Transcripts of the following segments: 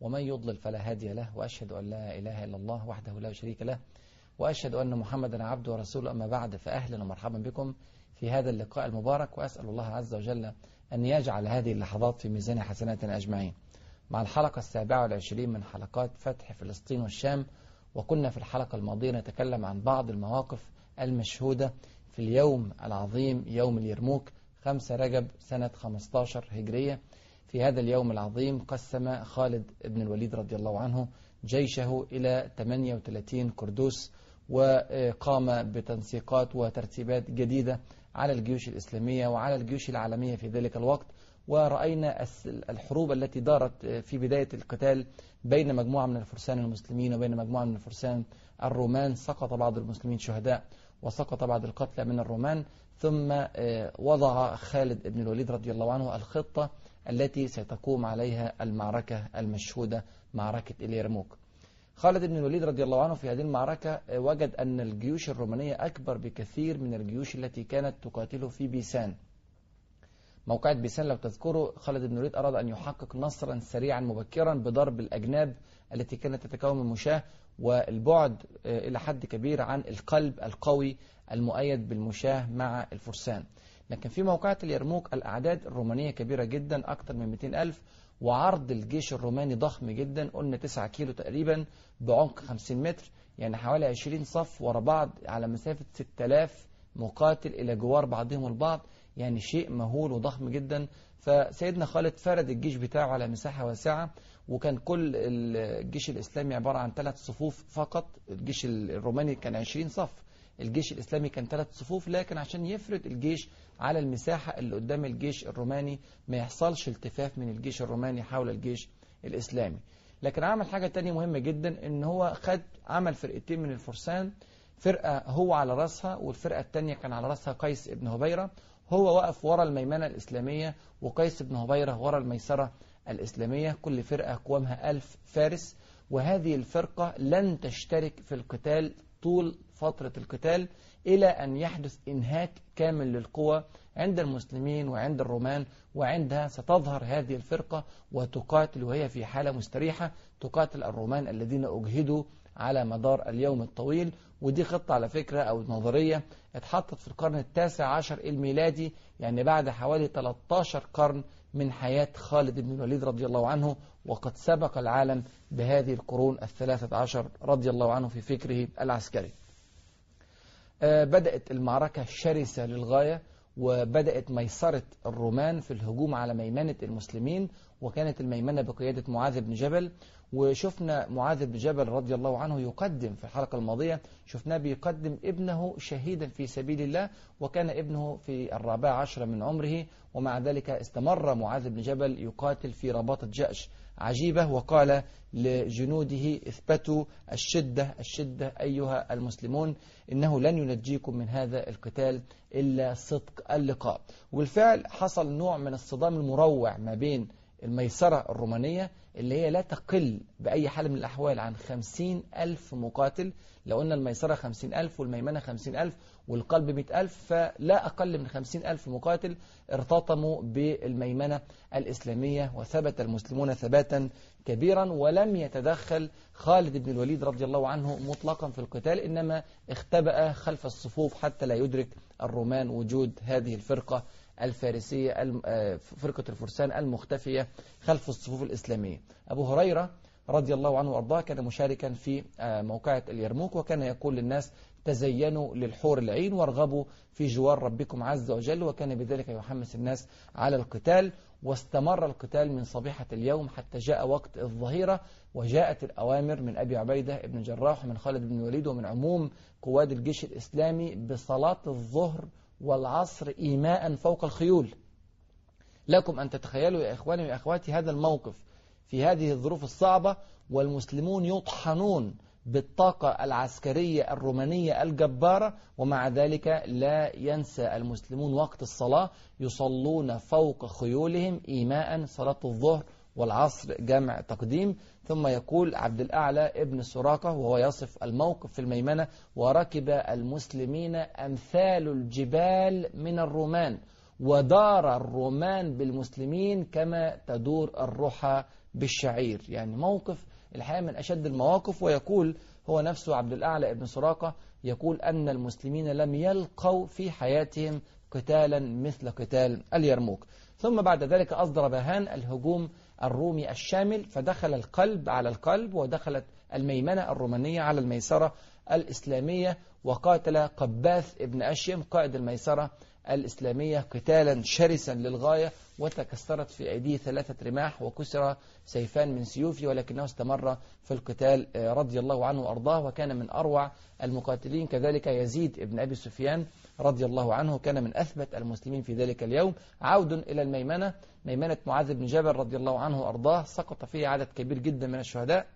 ومن يضلل فلا هادي له وأشهد أن لا إله إلا الله وحده لا شريك له وأشهد أن محمدا عبده ورسوله أما بعد فأهلا ومرحبا بكم في هذا اللقاء المبارك وأسأل الله عز وجل أن يجعل هذه اللحظات في ميزان حسناتنا أجمعين. مع الحلقة السابعة والعشرين من حلقات فتح فلسطين والشام وكنا في الحلقة الماضية نتكلم عن بعض المواقف المشهودة في اليوم العظيم يوم اليرموك 5 رجب سنة 15 هجرية. في هذا اليوم العظيم قسم خالد بن الوليد رضي الله عنه جيشه إلى 38 كردوس وقام بتنسيقات وترتيبات جديدة على الجيوش الإسلامية وعلى الجيوش العالمية في ذلك الوقت. ورأينا الحروب التي دارت في بداية القتال بين مجموعة من الفرسان المسلمين وبين مجموعة من الفرسان الرومان. سقط بعض المسلمين شهداء وسقط بعض القتلى من الرومان. ثم وضع خالد بن الوليد رضي الله عنه الخطة التي ستقوم عليها المعركة المشهودة معركة إليرموك. خالد بن الوليد رضي الله عنه في هذه المعركة وجد أن الجيوش الرومانية أكبر بكثير من الجيوش التي كانت تقاتله في بيسان. موقعة بيسان لو تذكروا خالد بن الوليد أراد أن يحقق نصرا سريعا مبكرا بضرب الأجناب التي كانت تتكون من مشاة والبعد إلى حد كبير عن القلب القوي المؤيد بالمشاة مع الفرسان. لكن في موقعة اليرموك الأعداد الرومانية كبيرة جدا أكثر من 200 ألف وعرض الجيش الروماني ضخم جدا قلنا 9 كيلو تقريبا بعمق 50 متر يعني حوالي 20 صف ورا بعض على مسافة 6000 مقاتل إلى جوار بعضهم البعض يعني شيء مهول وضخم جدا. فسيدنا خالد فرد الجيش بتاعه على مساحة واسعة وكان كل الجيش الإسلامي عبارة عن ثلاث صفوف فقط الجيش الروماني كان 20 صف. الجيش الإسلامي كان ثلاث صفوف لكن عشان يفرد الجيش على المساحة اللي قدام الجيش الروماني ما يحصلش التفاف من الجيش الروماني حول الجيش الإسلامي. لكن عمل حاجة تانية مهمة جدا إن هو خد عمل فرقتين من الفرسان. فرقة هو على رأسها والفرقة التانية كان على رأسها قيس ابن هبيرة. هو وقف ورا الميمنة الإسلامية وقيس بن هبيرة ورا الميسرة الإسلامية. كل فرقة قوامها ألف فارس. وهذه الفرقة لن تشترك في القتال طول فترة القتال إلى أن يحدث إنهاك كامل للقوى عند المسلمين وعند الرومان وعندها ستظهر هذه الفرقة وتقاتل وهي في حالة مستريحة تقاتل الرومان الذين أجهدوا على مدار اليوم الطويل. ودي خطة على فكرة أو نظرية اتحطت في القرن التاسع عشر الميلادي يعني بعد حوالي 13 قرن من حياة خالد بن الوليد رضي الله عنه وقد سبق العالم بهذه القرون الثلاثة عشر رضي الله عنه في فكره العسكري. بدأت المعركة شرسة للغاية وبدأت ميسرة الرومان في الهجوم على ميمنة المسلمين وكانت الميمنة بقيادة معاذ بن جبل. وشفنا معاذ بن جبل رضي الله عنه يقدم في الحلقة الماضية شفناه بيقدم ابنه شهيدا في سبيل الله وكان ابنه في الرابعة عشر من عمره. ومع ذلك استمر معاذ بن جبل يقاتل في رباطة جأش عجيبة وقال لجنوده اثبتوا الشدة الشدة أيها المسلمون إنه لن ينجيكم من هذا القتال إلا صدق اللقاء. وبالفعل حصل نوع من الصدام المروع ما بين الميسرة الرومانية اللي هي لا تقل بأي حال من الأحوال عن خمسين ألف مقاتل. لو قلنا الميسرة خمسين ألف والميمنة خمسين ألف والقلب مئة ألف فلا أقل من خمسين ألف مقاتل ارتطموا بالميمنة الإسلامية وثبت المسلمون ثباتا كبيرا. ولم يتدخل خالد بن الوليد رضي الله عنه مطلقا في القتال إنما اختبأ خلف الصفوف حتى لا يدرك الرومان وجود هذه الفرقة الفارسية فرقة الفرسان المختفية خلف الصفوف الإسلامية. أبو هريرة رضي الله عنه وأرضاه كان مشاركا في موقعة اليرموك وكان يقول للناس تزينوا للحور العين وارغبوا في جوار ربكم عز وجل. وكان بذلك يحمس الناس على القتال واستمر القتال من صبيحة اليوم حتى جاء وقت الظهيرة وجاءت الأوامر من أبي عبيدة بن جراح ومن خالد بن الوليد ومن عموم قواد الجيش الإسلامي بصلاة الظهر والعصر إيماء فوق الخيول. لكم أن تتخيلوا يا إخواني وأخواتي هذا الموقف في هذه الظروف الصعبة والمسلمون يطحنون بالطاقة العسكرية الرومانية الجبارة ومع ذلك لا ينسى المسلمون وقت الصلاة يصلون فوق خيولهم إيماء صلاة الظهر والعصر جمع تقديم ثم يقول عبد الأعلى ابن سراقة وهو يصف الموقف في الميمنة وركب المسلمين أمثال الجبال من الرومان ودار الرومان بالمسلمين كما تدور الرحى بالشعير. يعني موقف الحقيقة من أشد المواقف. ويقول هو نفسه عبد الأعلى ابن سراقة يقول أن المسلمين لم يلقوا في حياتهم قتالا مثل قتال اليرموك. ثم بعد ذلك أصدر بهان الهجوم الرومي الشامل فدخل القلب على القلب ودخلت الميمنة الرومانية على الميسرة الإسلامية وقاتل قباث ابن أشيم قائد الميسرة الإسلامية قتالا شرسا للغاية. وتكسرت في أيديه ثلاثة رماح وكسر سيفان من سيوفه ولكنه استمر في القتال رضي الله عنه وأرضاه وكان من أروع المقاتلين. كذلك يزيد ابن أبي سفيان رضي الله عنه كان من أثبت المسلمين في ذلك اليوم. عود إلى الميمنة ميمنة معاذ بن جبل رضي الله عنه وأرضاه. سقط فيه عدد كبير جدا من الشهداء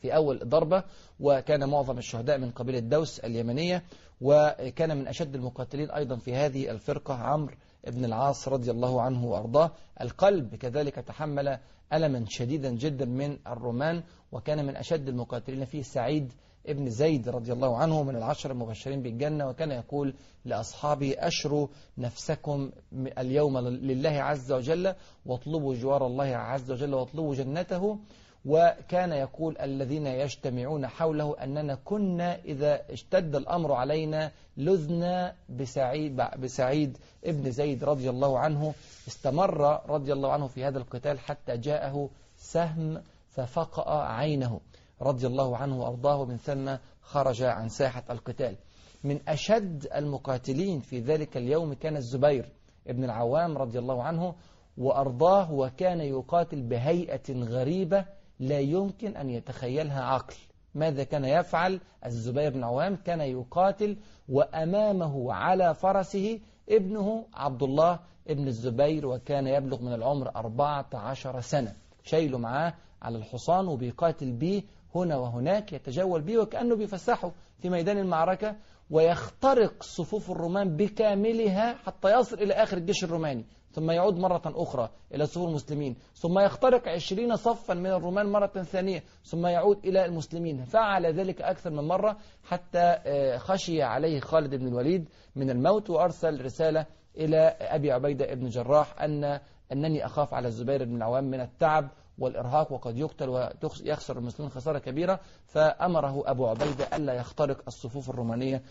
في أول ضربة وكان معظم الشهداء من قبيلة دوس اليمنية وكان من أشد المقاتلين أيضا في هذه الفرقة عمرو بن العاص رضي الله عنه وأرضاه القلب كذلك تحمل ألما شديدا جدا من الرومان وكان من أشد المقاتلين فيه سعيد ابن زيد رضي الله عنه من العشر المبشرين بالجنة وكان يقول لأصحابه أشروا نفسكم اليوم لله عز وجل واطلبوا جوار الله عز وجل واطلبوا جنته وكان يقول الذين يجتمعون حوله أننا كنا إذا اشتد الأمر علينا لذنا بسعيد, بسعيد ابن زيد رضي الله عنه. استمر رضي الله عنه في هذا القتال حتى جاءه سهم ففقأ عينه رضي الله عنه وأرضاه. ومن ثم خرج عن ساحة القتال. من أشد المقاتلين في ذلك اليوم كان الزبير ابن العوام رضي الله عنه وأرضاه. وكان يقاتل بهيئة غريبة لا يمكن أن يتخيلها عقل ماذا كان يفعل؟ الزبير بن عوام كان يقاتل وأمامه على فرسه ابنه عبد الله ابن الزبير وكان يبلغ من العمر 14 سنة. شايله معاه على الحصان وبيقاتل به هنا وهناك يتجول به وكأنه بيفسحه في ميدان المعركة ويخترق صفوف الرومان بكاملها حتى يصل إلى آخر الجيش الروماني. ثم يعود مرة أخرى إلى صفوف المسلمين ثم يخترق عشرين صفا من الرومان مرة ثانية ثم يعود إلى المسلمين. فعل ذلك أكثر من مرة حتى خشي عليه خالد بن الوليد من الموت وأرسل رسالة إلى أبي عبيدة بن جراح أن أنني أخاف على الزبير بن العوام من التعب والإرهاق وقد يقتل ويخسر المسلمين خسارة كبيرة. فأمره أبو عبيدة ألا يخترق الصفوف الرومانية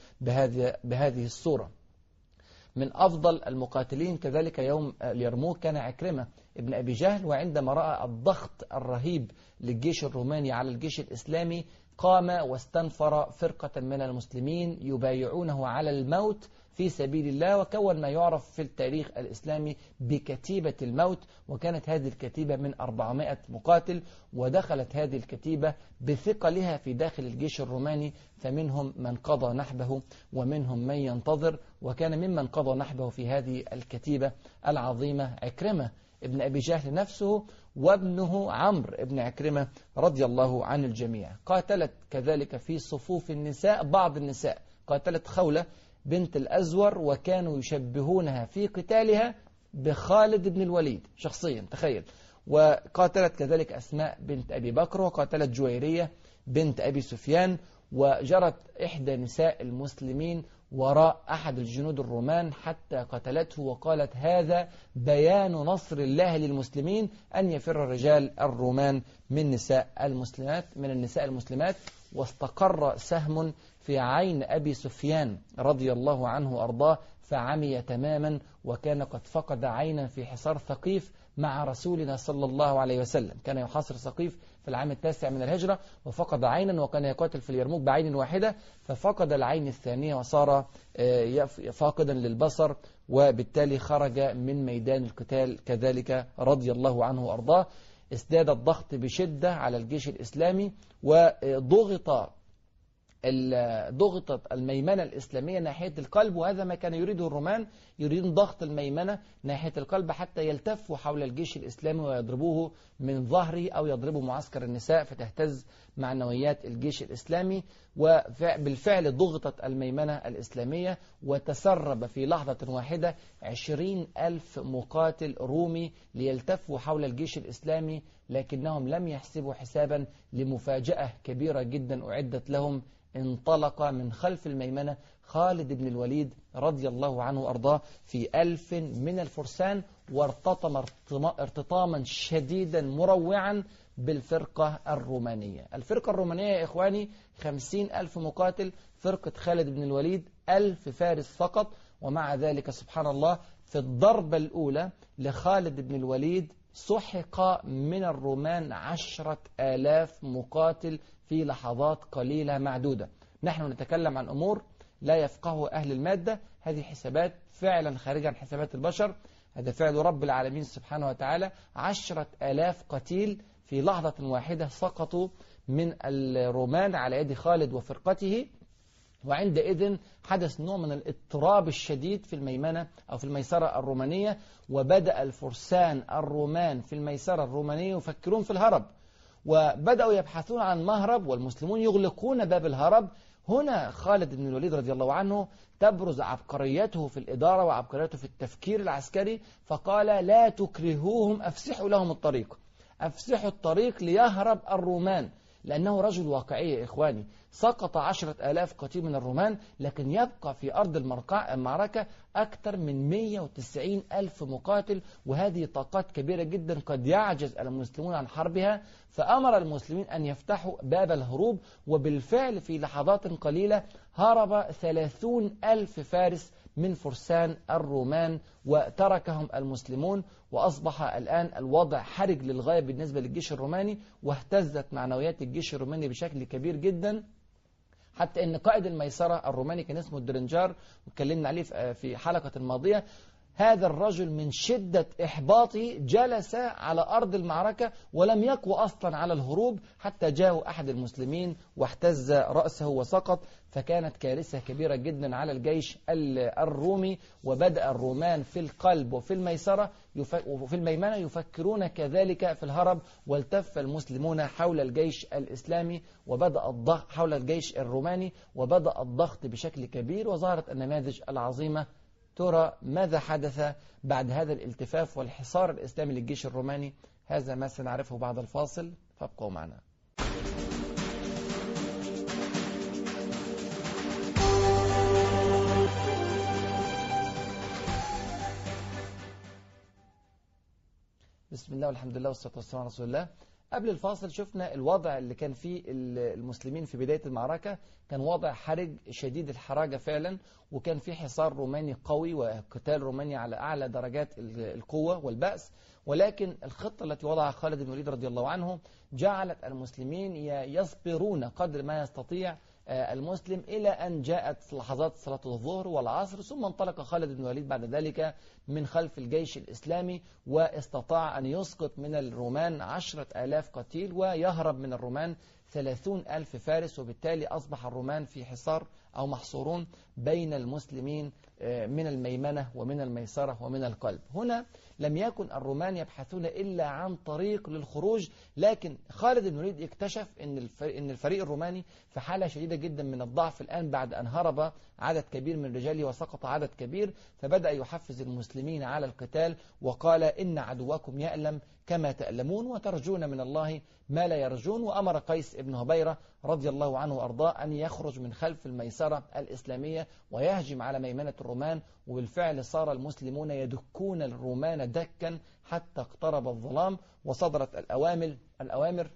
بهذه الصورة. من أفضل المقاتلين كذلك يوم اليرموك كان عكرمة ابن أبي جهل وعندما رأى الضغط الرهيب للجيش الروماني على الجيش الإسلامي قام واستنفر فرقة من المسلمين يبايعونه على الموت في سبيل الله وكون ما يعرف في التاريخ الإسلامي بكتيبة الموت وكانت هذه الكتيبة من 400 مقاتل ودخلت هذه الكتيبة بثقلها في داخل الجيش الروماني فمنهم من قضى نحبه ومنهم من ينتظر وكان ممن قضى نحبه في هذه الكتيبة العظيمة عكرمة ابن أبي جهل نفسه وابنه عمرو ابن عكرمة رضي الله عن الجميع. قاتلت كذلك في صفوف النساء بعض النساء. قاتلت خولة بنت الأزور وكانوا يشبهونها في قتالها بخالد بن الوليد شخصيا تخيل. وقاتلت كذلك أسماء بنت أبي بكر وقاتلت جويرية بنت أبي سفيان وجرت إحدى نساء المسلمين وراء أحد الجنود الرومان حتى قتلته وقالت هذا بيان نصر الله للمسلمين أن يفر الرجال الرومان من نساء المسلمات من النساء المسلمات. واستقر سهم في عين أبي سفيان رضي الله عنه وأرضاه فعمي تماما وكان قد فقد عينا في حصار ثقيف مع رسولنا صلى الله عليه وسلم. كان يحاصر ثقيف في العام التاسع من الهجرة وفقد عينا وكان يقاتل في اليرموك بعين واحدة ففقد العين الثانية وصار فاقدا للبصر وبالتالي خرج من ميدان القتال كذلك رضي الله عنه وأرضاه. ازداد الضغط بشدة على الجيش الإسلامي وضغط ضغطت الميمنة الإسلامية ناحية القلب وهذا ما كان يريده الرومان يريدون ضغط الميمنة ناحية القلب حتى يلتفوا حول الجيش الإسلامي ويضربوه من ظهره أو يضربوا معسكر النساء فتهتز معنويات الجيش الإسلامي. وبالفعل ضغطت الميمنة الإسلامية وتسرب في لحظة واحدة عشرين ألف مقاتل رومي ليلتفوا حول الجيش الإسلامي لكنهم لم يحسبوا حسابا لمفاجأة كبيرة جدا أعدت لهم انطلق من خلف الميمنة خالد بن الوليد رضي الله عنه وأرضاه في ألف من الفرسان وارتطم ارتطاما شديدا مروعا بالفرقة الرومانية. الفرقة الرومانية يا إخواني خمسين ألف مقاتل فرقة خالد بن الوليد ألف فارس فقط ومع ذلك سبحان الله في الضربة الأولى لخالد بن الوليد سحق من الرومان عشرة آلاف مقاتل في لحظات قليلة معدودة. نحن نتكلم عن أمور لا يفقه أهل المادة. هذه حسابات فعلا خارجة عن حسابات البشر. هذا فعل رب العالمين سبحانه وتعالى. عشرة آلاف قتيل في لحظة واحدة سقطوا من الرومان على يد خالد وفرقته. وعندئذ حدث نوع من الاضطراب الشديد في الميمنة أو في الميسرة الرومانية وبدأ الفرسان الرومان في الميسرة الرومانية يفكرون في الهرب. وبدأوا يبحثون عن مهرب والمسلمون يغلقون باب الهرب. هنا خالد بن الوليد رضي الله عنه تبرز عبقريته في الإدارة وعبقريته في التفكير العسكري فقال لا تكرهوهم أفسحوا لهم الطريق. أفسحوا الطريق ليهرب الرومان. لأنه رجل واقعي يا إخواني. سقط عشرة آلاف قتيل من الرومان لكن يبقى في أرض المعركة أكثر من 190 ألف مقاتل وهذه طاقات كبيرة جدا قد يعجز المسلمون عن حربها. فأمر المسلمين أن يفتحوا باب الهروب وبالفعل في لحظات قليلة هرب ثلاثون ألف فارس من فرسان الرومان وتركهم المسلمون وأصبح الآن الوضع حرج للغاية بالنسبة للجيش الروماني واهتزت معنويات الجيش الروماني بشكل كبير جدا. حتى إن قائد الميسرة الروماني كان اسمه الدرنجار واتكلمنا عليه في حلقة الماضية هذا الرجل من شدة إحباطه جلس على أرض المعركة ولم يقوى أصلا على الهروب حتى جاء أحد المسلمين واحتز رأسه وسقط فكانت كارثة كبيرة جدا على الجيش الرومي وبدأ الرومان في القلب وفي الميسرة وفي الميمنة يفكرون كذلك في الهرب والتف المسلمون حول الجيش الإسلامي وبدأ الضغط حول الجيش الروماني وبدأ الضغط بشكل كبير وظهرت النماذج العظيمة ترى ماذا حدث بعد هذا الالتفاف والحصار الإسلامي للجيش الروماني؟ هذا ما سنعرفه بعد الفاصل فابقوا معنا. بسم الله والحمد لله والصلاة والسلام على رسول الله. قبل الفاصل شفنا الوضع اللي كان فيه المسلمين في بداية المعركة. كان وضع حرج شديد الحراجة فعلا وكان فيه حصار روماني قوي وقتال روماني على أعلى درجات القوة والبأس. ولكن الخطة التي وضعها خالد بن الوليد رضي الله عنه جعلت المسلمين يصبرون قدر ما يستطيع المسلم إلى أن جاءت لحظات صلاة الظهر والعصر ثم انطلق خالد بن الوليد بعد ذلك من خلف الجيش الإسلامي واستطاع أن يسقط من الرومان عشرة آلاف قتيل ويهرب من الرومان ثلاثون ألف فارس وبالتالي أصبح الرومان في حصار أو محصورون بين المسلمين من الميمنة ومن الميسرة ومن القلب. هنا لم يكن الرومان يبحثون إلا عن طريق للخروج لكن خالد بن الوليد اكتشف أن إن الفريق الروماني في حالة شديدة جدا من الضعف الآن بعد أن هرب عدد كبير من رجاله وسقط عدد كبير فبدأ يحفز المسلمين على القتال وقال إن عدوكم يألم كما تألمون وترجون من الله ما لا يرجون. وأمر قيس ابن هبيرة رضي الله عنه وأرضاه أن يخرج من خلف الميسرة الإسلامية ويهجم على ميمنة الرومان. وبالفعل صار المسلمون يدكون الرومان دكا حتى اقترب الظلام. وصدرت الأوامر الأوامر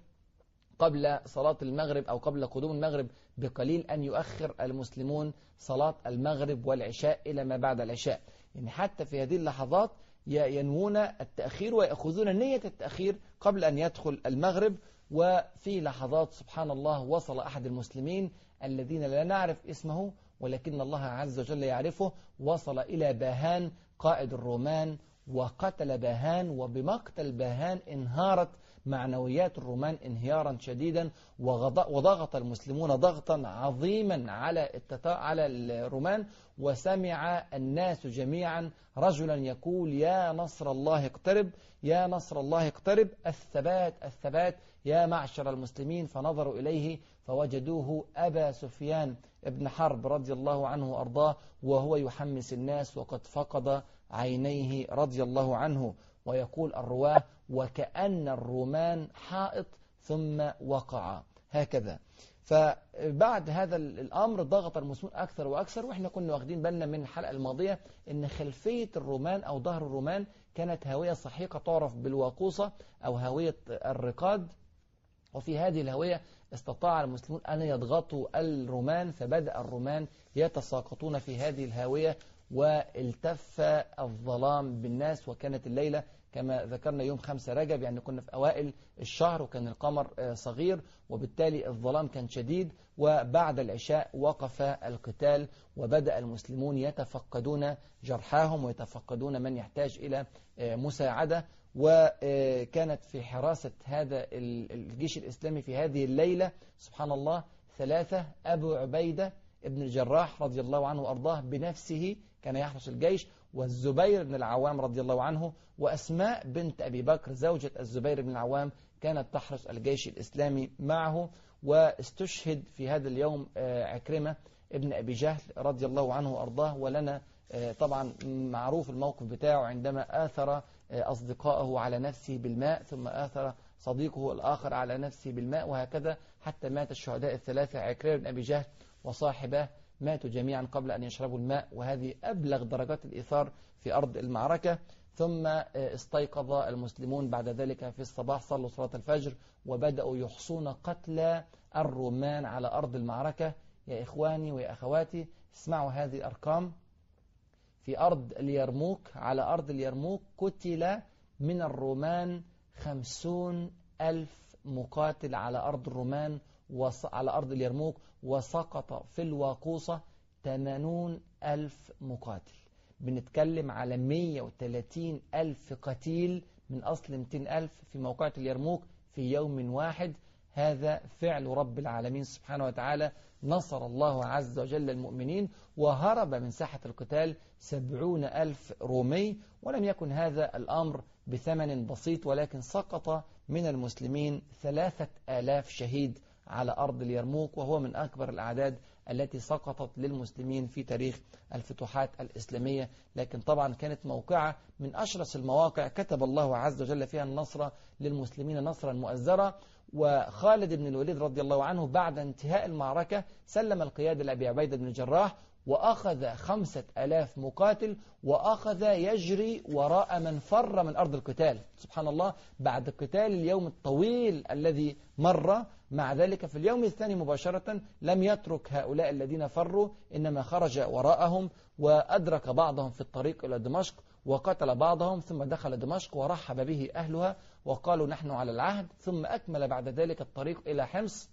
قبل صلاة المغرب أو قبل قدوم المغرب بقليل أن يؤخر المسلمون صلاة المغرب والعشاء إلى ما بعد العشاء. يعني حتى في هذه اللحظات ينوون التأخير ويأخذون نية التأخير قبل أن يدخل المغرب. وفي لحظات سبحان الله وصل أحد المسلمين الذين لا نعرف اسمه ولكن الله عز وجل يعرفه وصل إلى باهان قائد الرومان وقتل باهان وبمقتل باهان انهارت معنويات الرومان انهيارا شديدا وضغط المسلمون ضغطا عظيما على على الرومان. وسمع الناس جميعا رجلا يقول يا نصر الله اقترب يا نصر الله اقترب الثبات الثبات يا معشر المسلمين. فنظروا إليه فوجدوه أبا سفيان ابن حرب رضي الله عنه وأرضاه وهو يحمس الناس وقد فقد عينيه رضي الله عنه ويقول الرواة وكأن الرومان حائط ثم وقع. هكذا. فبعد هذا الأمر ضغط المسلمون أكثر وأكثر وإحنا كنا واخدين بالنا من الحلقة الماضية إن خلفية الرومان أو ظهر الرومان كانت هاوية سحيقة تعرف بالواقوصة أو هاوية الرقاد. وفي هذه الهوية استطاع المسلمون أن يضغطوا الرومان فبدأ الرومان يتساقطون في هذه الهاوية والتف الظلام بالناس وكانت الليلة كما ذكرنا يوم خمسة رجب يعني كنا في أوائل الشهر وكان القمر صغير وبالتالي الظلام كان شديد وبعد العشاء وقف القتال وبدأ المسلمون يتفقدون جرحاهم ويتفقدون من يحتاج إلى مساعدة وكانت في حراسة هذا الجيش الإسلامي في هذه الليلة سبحان الله ثلاثة أبو عبيدة ابن الجراح رضي الله عنه وأرضاه بنفسه كان يحرس الجيش والزبير بن العوام رضي الله عنه وأسماء بنت أبي بكر زوجة الزبير بن العوام كانت تحرس الجيش الإسلامي معه واستشهد في هذا اليوم عكرمة ابن أبي جهل رضي الله عنه وأرضاه ولنا طبعا معروف الموقف بتاعه عندما آثر أصدقائه على نفسه بالماء ثم آثر صديقه الآخر على نفسه بالماء وهكذا حتى مات الشهداء الثلاثة عكرمة بن أبي جهل وصاحبه ماتوا جميعا قبل أن يشربوا الماء وهذه أبلغ درجات الإيثار في أرض المعركة. ثم استيقظ المسلمون بعد ذلك في الصباح صلوا صلاة الفجر وبدأوا يحصون قتلى الرومان على أرض المعركة. يا إخواني ويا أخواتي اسمعوا هذه الأرقام. في أرض اليرموك على أرض اليرموك قتل من الرومان خمسون ألف مقاتل على أرض الرومان. على أرض اليرموك وسقط في الواقوصة 80 ألف مقاتل. بنتكلم على 130 ألف قتيل من أصل 200 ألف في موقعة اليرموك في يوم واحد. هذا فعل رب العالمين سبحانه وتعالى. نصر الله عز وجل المؤمنين وهرب من ساحة القتال سبعون ألف رومي. ولم يكن هذا الأمر بثمن بسيط ولكن سقط من المسلمين ثلاثة آلاف شهيد على أرض اليرموك وهو من أكبر الأعداد التي سقطت للمسلمين في تاريخ الفتوحات الإسلامية. لكن طبعا كانت موقعة من أشرس المواقع كتب الله عز وجل فيها النصر للمسلمين نصرا مؤزرا وخالد بن الوليد رضي الله عنه بعد انتهاء المعركة سلم القيادة لأبي عبيدة بن الجراح وأخذ خمسة ألاف مقاتل وأخذ يجري وراء من فر من أرض القتال. سبحان الله بعد قتال اليوم الطويل الذي مر مع ذلك في اليوم الثاني مباشرة لم يترك هؤلاء الذين فروا إنما خرج وراءهم وأدرك بعضهم في الطريق إلى دمشق وقتل بعضهم ثم دخل دمشق ورحب به أهلها وقالوا نحن على العهد ثم أكمل بعد ذلك الطريق إلى حمص.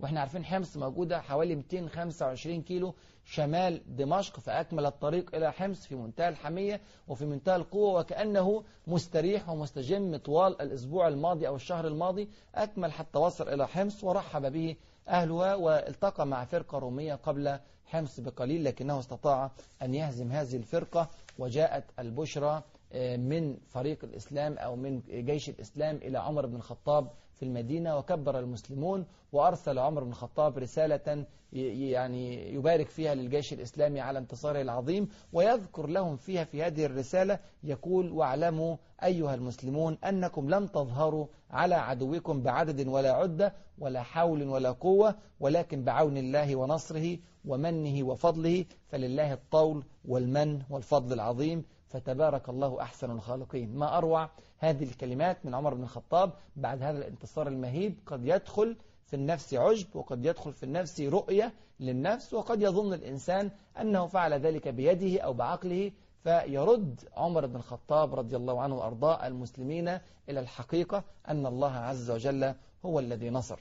وإحنا عارفين حمص موجودة حوالي 225 كيلو شمال دمشق فأكمل الطريق إلى حمص في منتهى الحمية وفي منتهى القوة وكأنه مستريح ومستجم طوال الأسبوع الماضي أو الشهر الماضي. أكمل حتى وصل إلى حمص ورحب به أهلها والتقى مع فرقة رومية قبل حمص بقليل لكنه استطاع أن يهزم هذه الفرقة وجاءت البشرى من فريق الإسلام أو من جيش الإسلام إلى عمر بن الخطاب في المدينة وكبر المسلمون وأرسل عمر بن الخطاب رسالة يعني يبارك فيها للجيش الإسلامي على انتصاره العظيم ويذكر لهم فيها في هذه الرسالة يقول واعلموا أيها المسلمون أنكم لم تظهروا على عدوكم بعدد ولا عدة ولا حول ولا قوة ولكن بعون الله ونصره ومنه وفضله فلله الطول والمن والفضل العظيم فتبارك الله أحسن الخالقين. ما أروع هذه الكلمات من عمر بن الخطاب بعد هذا الانتصار المهيب. قد يدخل في النفس عجب وقد يدخل في النفس رؤية للنفس وقد يظن الإنسان أنه فعل ذلك بيده أو بعقله. فيرد عمر بن الخطاب رضي الله عنه وأرضاء المسلمين إلى الحقيقة أن الله عز وجل هو الذي نصر.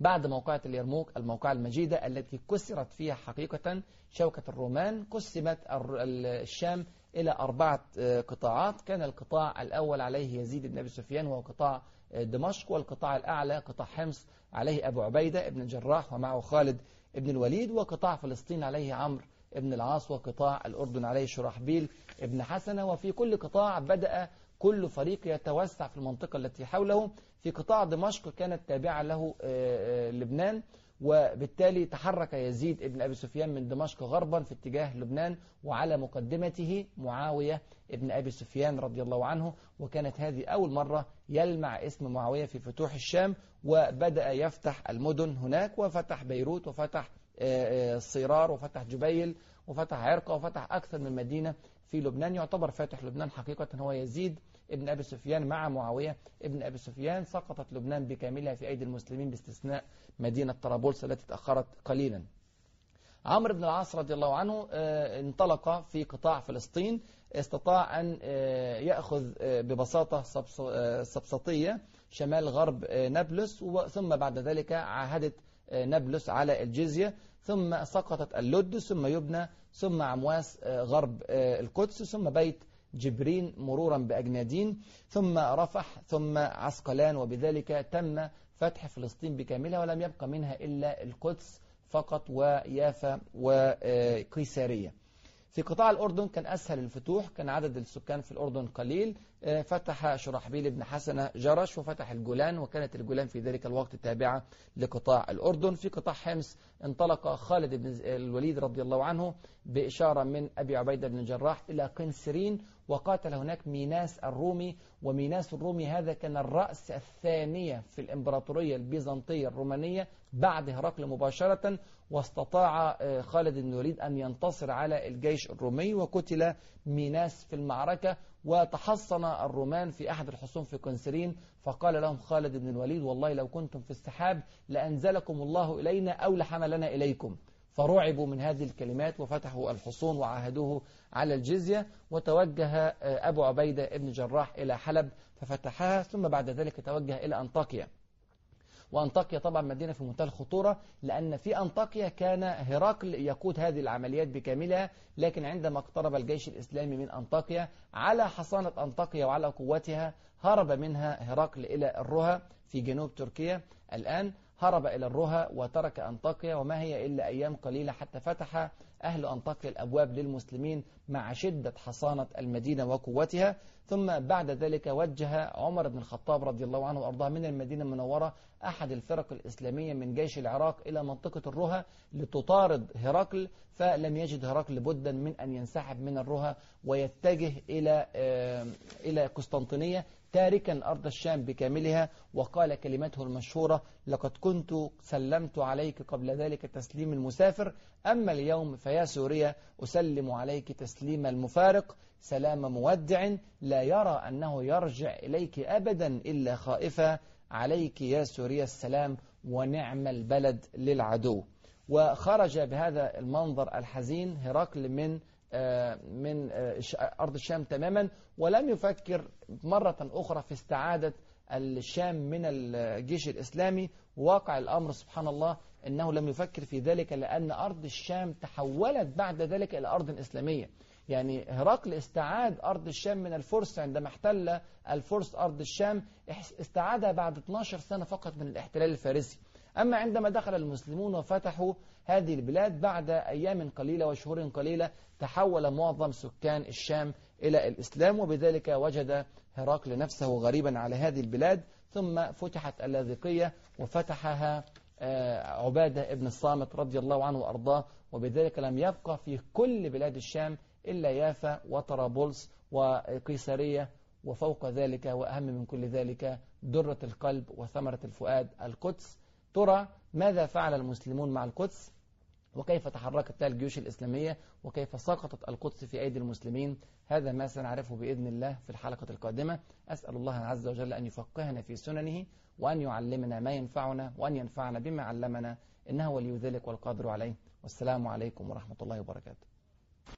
بعد موقعة اليرموك الموقعة المجيدة التي كسرت فيها حقيقة شوكة الرومان قسمت الشام إلى أربعة قطاعات. كان القطاع الأول عليه يزيد بن أبي سفيان وهو قطاع دمشق والقطاع الأعلى قطاع حمص عليه أبو عبيدة ابن الجراح ومعه خالد ابن الوليد وقطاع فلسطين عليه عمرو ابن العاص وقطاع الأردن عليه شرحبيل ابن حسنة. وفي كل قطاع بدأ كل فريق يتوسع في المنطقة التي حوله. في قطاع دمشق كانت تابعة له لبنان. وبالتالي تحرك يزيد ابن أبي سفيان من دمشق غربا في اتجاه لبنان وعلى مقدمته معاوية ابن أبي سفيان رضي الله عنه وكانت هذه أول مرة يلمع اسم معاوية في فتوح الشام وبدأ يفتح المدن هناك وفتح بيروت وفتح صيرار وفتح جبيل وفتح عرقة وفتح أكثر من مدينة في لبنان. يعتبر فاتح لبنان حقيقة هو يزيد ابن أبي سفيان مع معاوية. ابن أبي سفيان سقطت لبنان بكاملها في أيدي المسلمين باستثناء مدينة طرابلس التي تأخرت قليلا. عمرو بن العاص رضي الله عنه انطلق في قطاع فلسطين استطاع أن يأخذ ببساطة سبسطية شمال غرب نابلس ثم بعد ذلك عاهدت نابلس على الجزية. ثم سقطت اللد ثم يبنى ثم عمواس غرب القدس ثم بيت جبرين مرورا بأجنادين ثم رفح ثم عسقلان وبذلك تم فتح فلسطين بكاملها ولم يبقى منها إلا القدس فقط ويافا وقيسارية في قطاع الأردن كان أسهل الفتوح كان عدد السكان في الأردن قليل فتح شرحبيل بن حسن جرش وفتح الجولان وكانت الجولان في ذلك الوقت تابعة لقطاع الأردن. في قطاع حمص انطلق خالد بن الوليد رضي الله عنه بإشارة من أبي عبيدة بن الجراح إلى قنسرين وقاتل هناك ميناس الرومي. وميناس الرومي هذا كان الرأس الثانية في الإمبراطورية البيزنطية الرومانية بعد هرقل مباشرة. واستطاع خالد بن الوليد أن ينتصر على الجيش الرومي وقتل ميناس في المعركة. وتحصن الرومان في أحد الحصون في كنسرين فقال لهم خالد بن الوليد والله لو كنتم في السحاب لأنزلكم الله إلينا أو لحملنا إليكم. فرعبوا من هذه الكلمات وفتحوا الحصون وعاهدوه على الجزية. وتوجه أبو عبيدة ابن جراح إلى حلب ففتحها ثم بعد ذلك توجه إلى أنطاكيا. وأنطاكيا طبعا مدينة في منتهى الخطورة لأن في أنطاكيا كان هرقل يقود هذه العمليات بكاملها لكن عندما اقترب الجيش الإسلامي من أنطاكيا على حصانة أنطاكيا وعلى قوتها هرب منها هرقل إلى الرها في جنوب تركيا. الآن هرب إلى الرها وترك أنطاكيا وما هي إلا أيام قليلة حتى فتح أهل أنطاكيا الأبواب للمسلمين مع شدة حصانة المدينة وقوتها. ثم بعد ذلك وجه عمر بن الخطاب رضي الله عنه وأرضاه من المدينة المنورة أحد الفرق الإسلامية من جيش العراق إلى منطقة الرها لتطارد هرقل فلم يجد هرقل بدا من أن ينسحب من الرها ويتجه إلى إلى قسطنطينية. تاركا أرض الشام بكاملها وقال كلمته المشهورة لقد كنت سلمت عليك قبل ذلك تسليم المسافر أما اليوم فيا سوريا أسلم عليك تسليم المفارق سلام مودع لا يرى أنه يرجع إليك أبدا إلا خائفا عليك يا سوريا السلام ونعم البلد للعدو. وخرج بهذا المنظر الحزين هرقل من من أرض الشام تماما ولم يفكر مرة أخرى في استعادة الشام من الجيش الإسلامي. واقع الأمر سبحان الله أنه لم يفكر في ذلك لأن أرض الشام تحولت بعد ذلك إلى أرض إسلامية. يعني هرقل استعاد أرض الشام من الفرس عندما احتل الفرس أرض الشام استعادها بعد 12 سنة فقط من الاحتلال الفارسي. أما عندما دخل المسلمون وفتحوا هذه البلاد بعد أيام قليلة وشهور قليلة تحول معظم سكان الشام إلى الإسلام وبذلك وجد هرقل نفسه غريبا على هذه البلاد. ثم فتحت اللاذقية وفتحها عبادة ابن الصامت رضي الله عنه وأرضاه وبذلك لم يبقى في كل بلاد الشام إلا يافا وطرابلس وقيسارية وفوق ذلك وأهم من كل ذلك درة القلب وثمرة الفؤاد القدس. ترى ماذا فعل المسلمون مع القدس؟ وكيف تحركت الجيوش الإسلامية وكيف سقطت القدس في أيدي المسلمين. هذا ما سنعرفه بإذن الله في الحلقة القادمة. أسأل الله عز وجل أن يفقهنا في سننه وأن يعلمنا ما ينفعنا وأن ينفعنا بما علمنا إنه ولي ذلك والقادر عليه. والسلام عليكم ورحمة الله وبركاته.